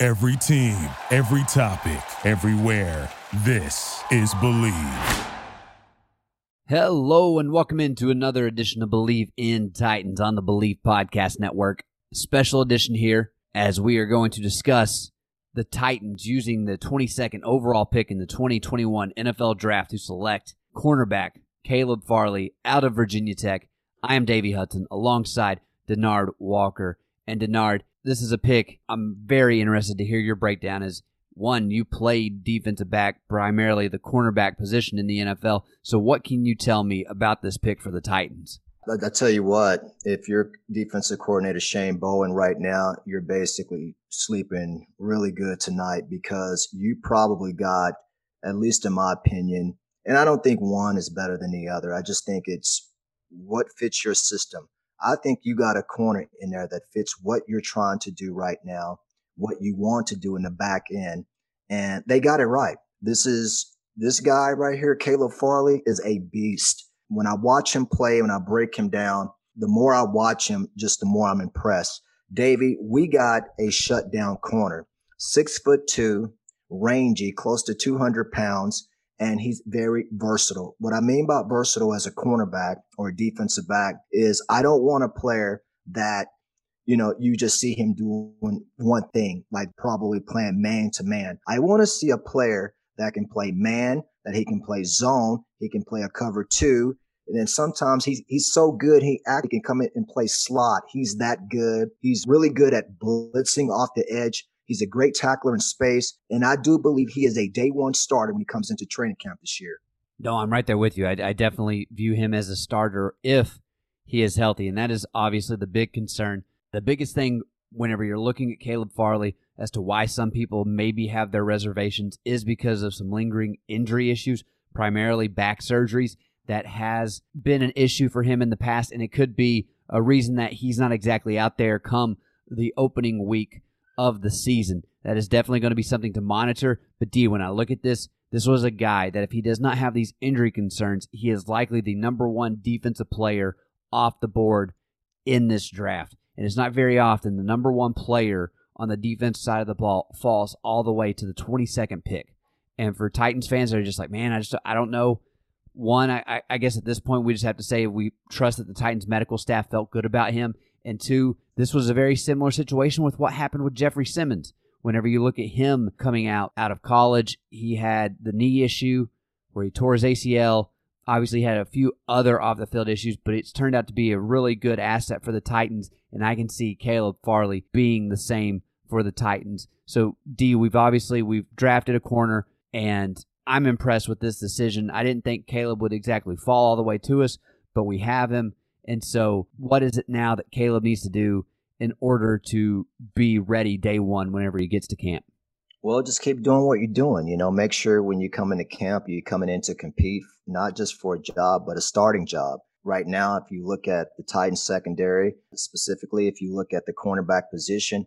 Every team, every topic, everywhere. This is Bleav. Hello and welcome into another edition of Bleav in Titans on the Bleav Podcast Network. Special edition here as we are going to discuss the Titans using the 22nd overall pick in the 2021 NFL Draft to select cornerback Caleb Farley out of Virginia Tech. I am Davey Hudson alongside Denard Walker. And Denard, this is a pick I'm very interested to hear your breakdown as one, you played defensive back, primarily the cornerback position in the NFL. So, what can you tell me about this pick for the Titans? I tell you what, if you're defensive coordinator Shane Bowen right now, you're basically sleeping really good tonight because you probably got, at least in my opinion, and I don't think one is better than the other. I just think it's what fits your system. I think you got a corner in there that fits what you're trying to do right now, what you want to do in the back end. And they got it right. This is this guy right here, Caleb Farley, is a beast. When I watch him play, when I break him down, the more I watch him, just the more I'm impressed. Davey, we got a shutdown corner, six foot two, rangy, close to 200 pounds and he's very versatile. What I mean by versatile as a cornerback or a defensive back is I don't want a player that, you know, you just see him doing one thing, like probably playing man to man. I want to see a player that can play man, that he can play zone, he can play a cover two. And then sometimes he's, he's so good, he actually can come in and play slot. He's that good. He's really good at blitzing off the edge. He's a great tackler in space, and I do believe he is a day one starter when he comes into training camp this year. No, I'm right there with you. I, I definitely view him as a starter if he is healthy, and that is obviously the big concern. The biggest thing whenever you're looking at Caleb Farley as to why some people maybe have their reservations is because of some lingering injury issues, primarily back surgeries. That has been an issue for him in the past, and it could be a reason that he's not exactly out there come the opening week of the season. That is definitely going to be something to monitor. But D, when I look at this, this was a guy that if he does not have these injury concerns, he is likely the number one defensive player off the board in this draft. And it's not very often the number one player on the defense side of the ball falls all the way to the 22nd pick. And for Titans fans that are just like, man, I just I don't know. One, I, I guess at this point we just have to say we trust that the Titans medical staff felt good about him and two, this was a very similar situation with what happened with Jeffrey Simmons. Whenever you look at him coming out out of college, he had the knee issue where he tore his ACL. Obviously, had a few other off the field issues, but it's turned out to be a really good asset for the Titans. And I can see Caleb Farley being the same for the Titans. So D, we've obviously we've drafted a corner, and I'm impressed with this decision. I didn't think Caleb would exactly fall all the way to us, but we have him. And so, what is it now that Caleb needs to do in order to be ready day one whenever he gets to camp? Well, just keep doing what you're doing. You know, make sure when you come into camp, you're coming in to compete, not just for a job, but a starting job. Right now, if you look at the Titans secondary, specifically, if you look at the cornerback position,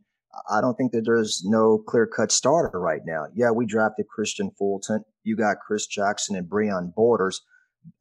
I don't think that there's no clear cut starter right now. Yeah, we drafted Kristian Fulton. You got Chris Jackson and Breon Borders,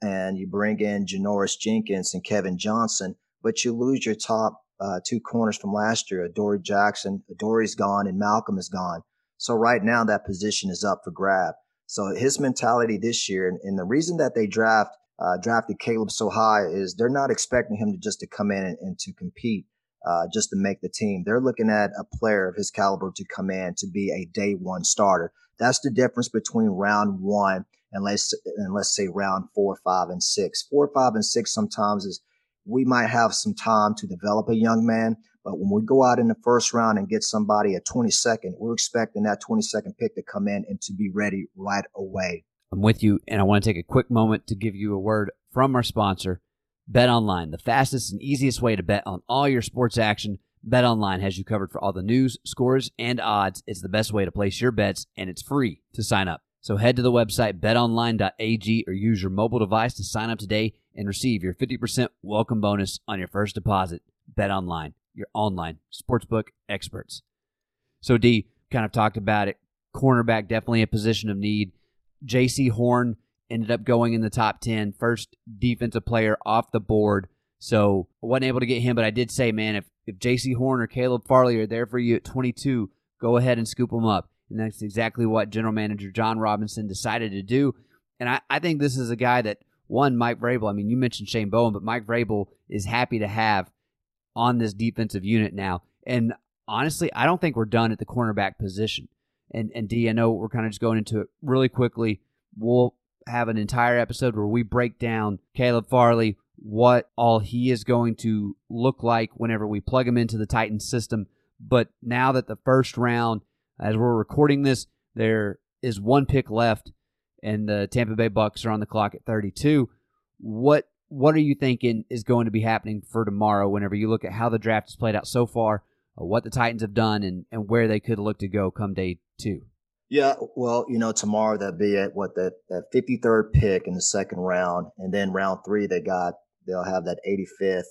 and you bring in Janoris Jenkins and Kevin Johnson, but you lose your top uh, two corners from last year. Adoree Jackson, Adoree's gone, and Malcolm is gone. So right now that position is up for grab. So his mentality this year, and, and the reason that they draft uh, drafted Caleb so high is they're not expecting him to just to come in and, and to compete. Uh, just to make the team. They're looking at a player of his caliber to come in to be a day one starter. That's the difference between round one and let's and let's say round four, five, and six. Four, five, and six sometimes is we might have some time to develop a young man, but when we go out in the first round and get somebody at 22nd, we're expecting that 22nd pick to come in and to be ready right away. I'm with you, and I want to take a quick moment to give you a word from our sponsor, Bet Online, the fastest and easiest way to bet on all your sports action. Bet Online has you covered for all the news, scores, and odds. It's the best way to place your bets, and it's free to sign up. So head to the website betonline.ag or use your mobile device to sign up today and receive your 50% welcome bonus on your first deposit. BetOnline, your online sportsbook experts. So D kind of talked about it. Cornerback definitely a position of need. Jaycee Horn ended up going in the top 10, first defensive player off the board. So I wasn't able to get him, but I did say, man, if, if Jaycee Horn or Caleb Farley are there for you at 22, go ahead and scoop them up. And that's exactly what general manager Jon Robinson decided to do. And I, I think this is a guy that, one, Mike Vrabel, I mean, you mentioned Shane Bowen, but Mike Vrabel is happy to have on this defensive unit now. And honestly, I don't think we're done at the cornerback position. And, and D, I know we're kind of just going into it really quickly. We'll have an entire episode where we break down Caleb Farley, what all he is going to look like whenever we plug him into the Titans system. But now that the first round, as we're recording this, there is one pick left, and the Tampa Bay Bucks are on the clock at 32. What what are you thinking is going to be happening for tomorrow? Whenever you look at how the draft has played out so far, uh, what the Titans have done, and and where they could look to go come day two. Yeah, well, you know, tomorrow they'll be at what that that 53rd pick in the second round, and then round three they got they'll have that 85th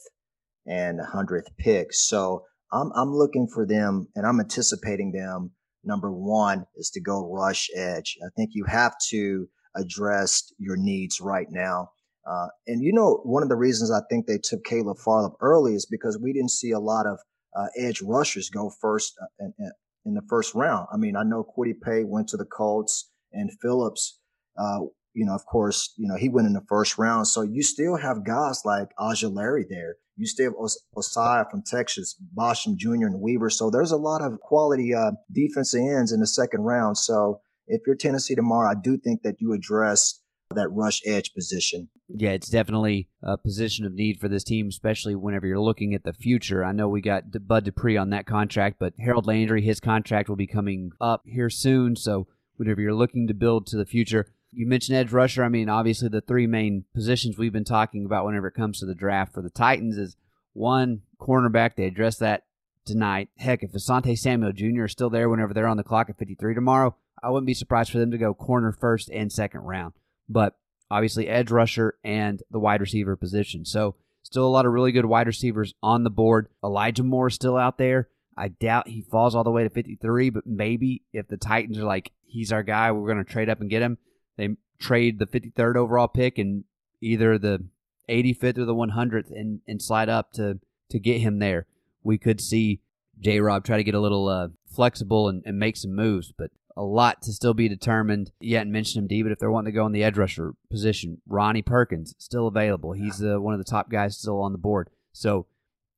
and 100th pick. So I'm I'm looking for them, and I'm anticipating them. Number one is to go rush edge. I think you have to address your needs right now. Uh, and you know, one of the reasons I think they took Caleb Farley early is because we didn't see a lot of uh, edge rushers go first uh, in, in, the first round. I mean, I know Kwity Paye went to the Colts and Phillips uh, you know, of course, you know, he went in the first round. So you still have guys like Ojulari there. You still have Os- Ossai from Texas, Basham Jr. and Weaver. So there's a lot of quality uh, defensive ends in the second round. So if you're Tennessee tomorrow, I do think that you address that rush edge position. Yeah, it's definitely a position of need for this team, especially whenever you're looking at the future. I know we got Bud Dupree on that contract, but Harold Landry, his contract will be coming up here soon. So whenever you're looking to build to the future, you mentioned edge rusher. I mean, obviously, the three main positions we've been talking about whenever it comes to the draft for the Titans is one cornerback. They address that tonight. Heck, if Asante Samuel Jr. is still there whenever they're on the clock at 53 tomorrow, I wouldn't be surprised for them to go corner first and second round. But obviously, edge rusher and the wide receiver position. So, still a lot of really good wide receivers on the board. Elijah Moore is still out there. I doubt he falls all the way to 53, but maybe if the Titans are like, he's our guy, we're going to trade up and get him they trade the 53rd overall pick and either the 85th or the 100th and, and slide up to, to get him there. We could see J Rob try to get a little uh, flexible and, and make some moves, but a lot to still be determined. You hadn't mentioned him, D, but if they're wanting to go in the edge rusher position, Ronnie Perkins still available. He's uh, one of the top guys still on the board. So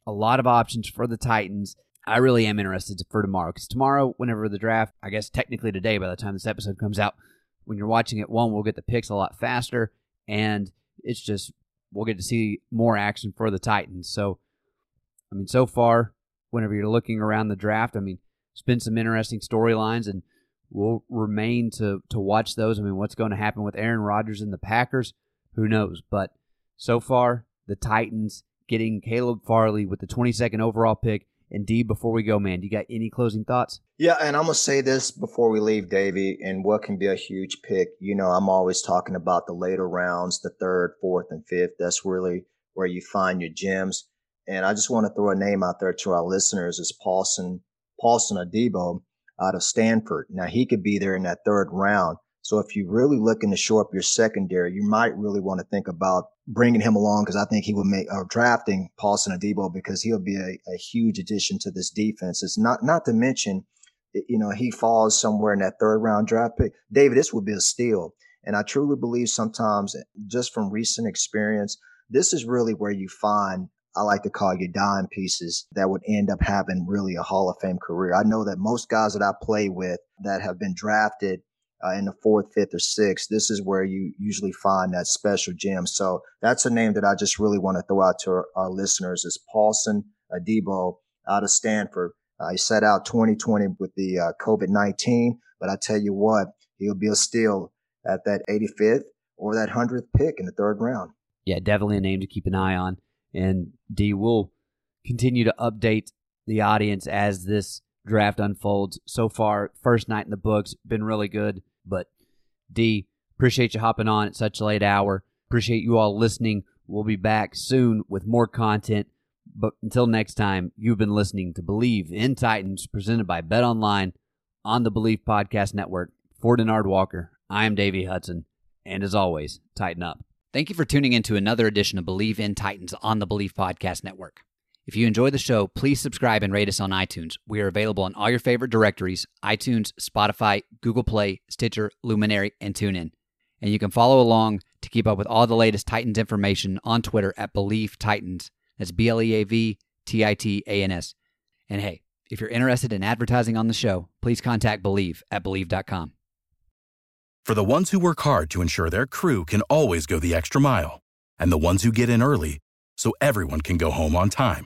a lot of options for the Titans. I really am interested for tomorrow because tomorrow, whenever the draft, I guess technically today, by the time this episode comes out, when you're watching it, one, we'll get the picks a lot faster, and it's just we'll get to see more action for the Titans. So, I mean, so far, whenever you're looking around the draft, I mean, it's been some interesting storylines, and we'll remain to to watch those. I mean, what's going to happen with Aaron Rodgers and the Packers? Who knows? But so far, the Titans getting Caleb Farley with the 22nd overall pick and D, before we go, man, do you got any closing thoughts? Yeah, and I'm gonna say this before we leave, Davey, and what can be a huge pick. You know, I'm always talking about the later rounds, the third, fourth, and fifth. That's really where you find your gems. And I just want to throw a name out there to our listeners is Paulson Paulson Adebo out of Stanford. Now he could be there in that third round. So if you're really looking to shore up your secondary, you might really want to think about bringing him along because I think he would make or drafting Paulson Adebo because he'll be a, a, huge addition to this defense. It's not not to mention, you know, he falls somewhere in that third round draft pick. David, this would be a steal. And I truly believe sometimes, just from recent experience, this is really where you find I like to call you dime pieces that would end up having really a Hall of Fame career. I know that most guys that I play with that have been drafted uh, in the fourth, fifth, or sixth, this is where you usually find that special gem. So that's a name that I just really want to throw out to our, our listeners is Paulson Adebo out of Stanford. Uh, he set out 2020 with the uh, COVID-19, but I tell you what, he'll be a steal at that 85th or that 100th pick in the third round. Yeah, definitely a name to keep an eye on. And D will continue to update the audience as this draft unfolds. So far, first night in the books, been really good. But D, appreciate you hopping on at such a late hour. Appreciate you all listening. We'll be back soon with more content. But until next time, you've been listening to Bleav in Titans, presented by Bet Online on the Bleav Podcast Network. For Denard Walker, I am Davey Hudson. And as always, tighten up. Thank you for tuning in to another edition of Bleav in Titans on the Bleav Podcast Network. If you enjoy the show, please subscribe and rate us on iTunes. We are available on all your favorite directories iTunes, Spotify, Google Play, Stitcher, Luminary, and TuneIn. And you can follow along to keep up with all the latest Titans information on Twitter at Bleav Titans. That's B L E A V T I T A N S. And hey, if you're interested in advertising on the show, please contact Bleav at Bleav.com. For the ones who work hard to ensure their crew can always go the extra mile, and the ones who get in early so everyone can go home on time,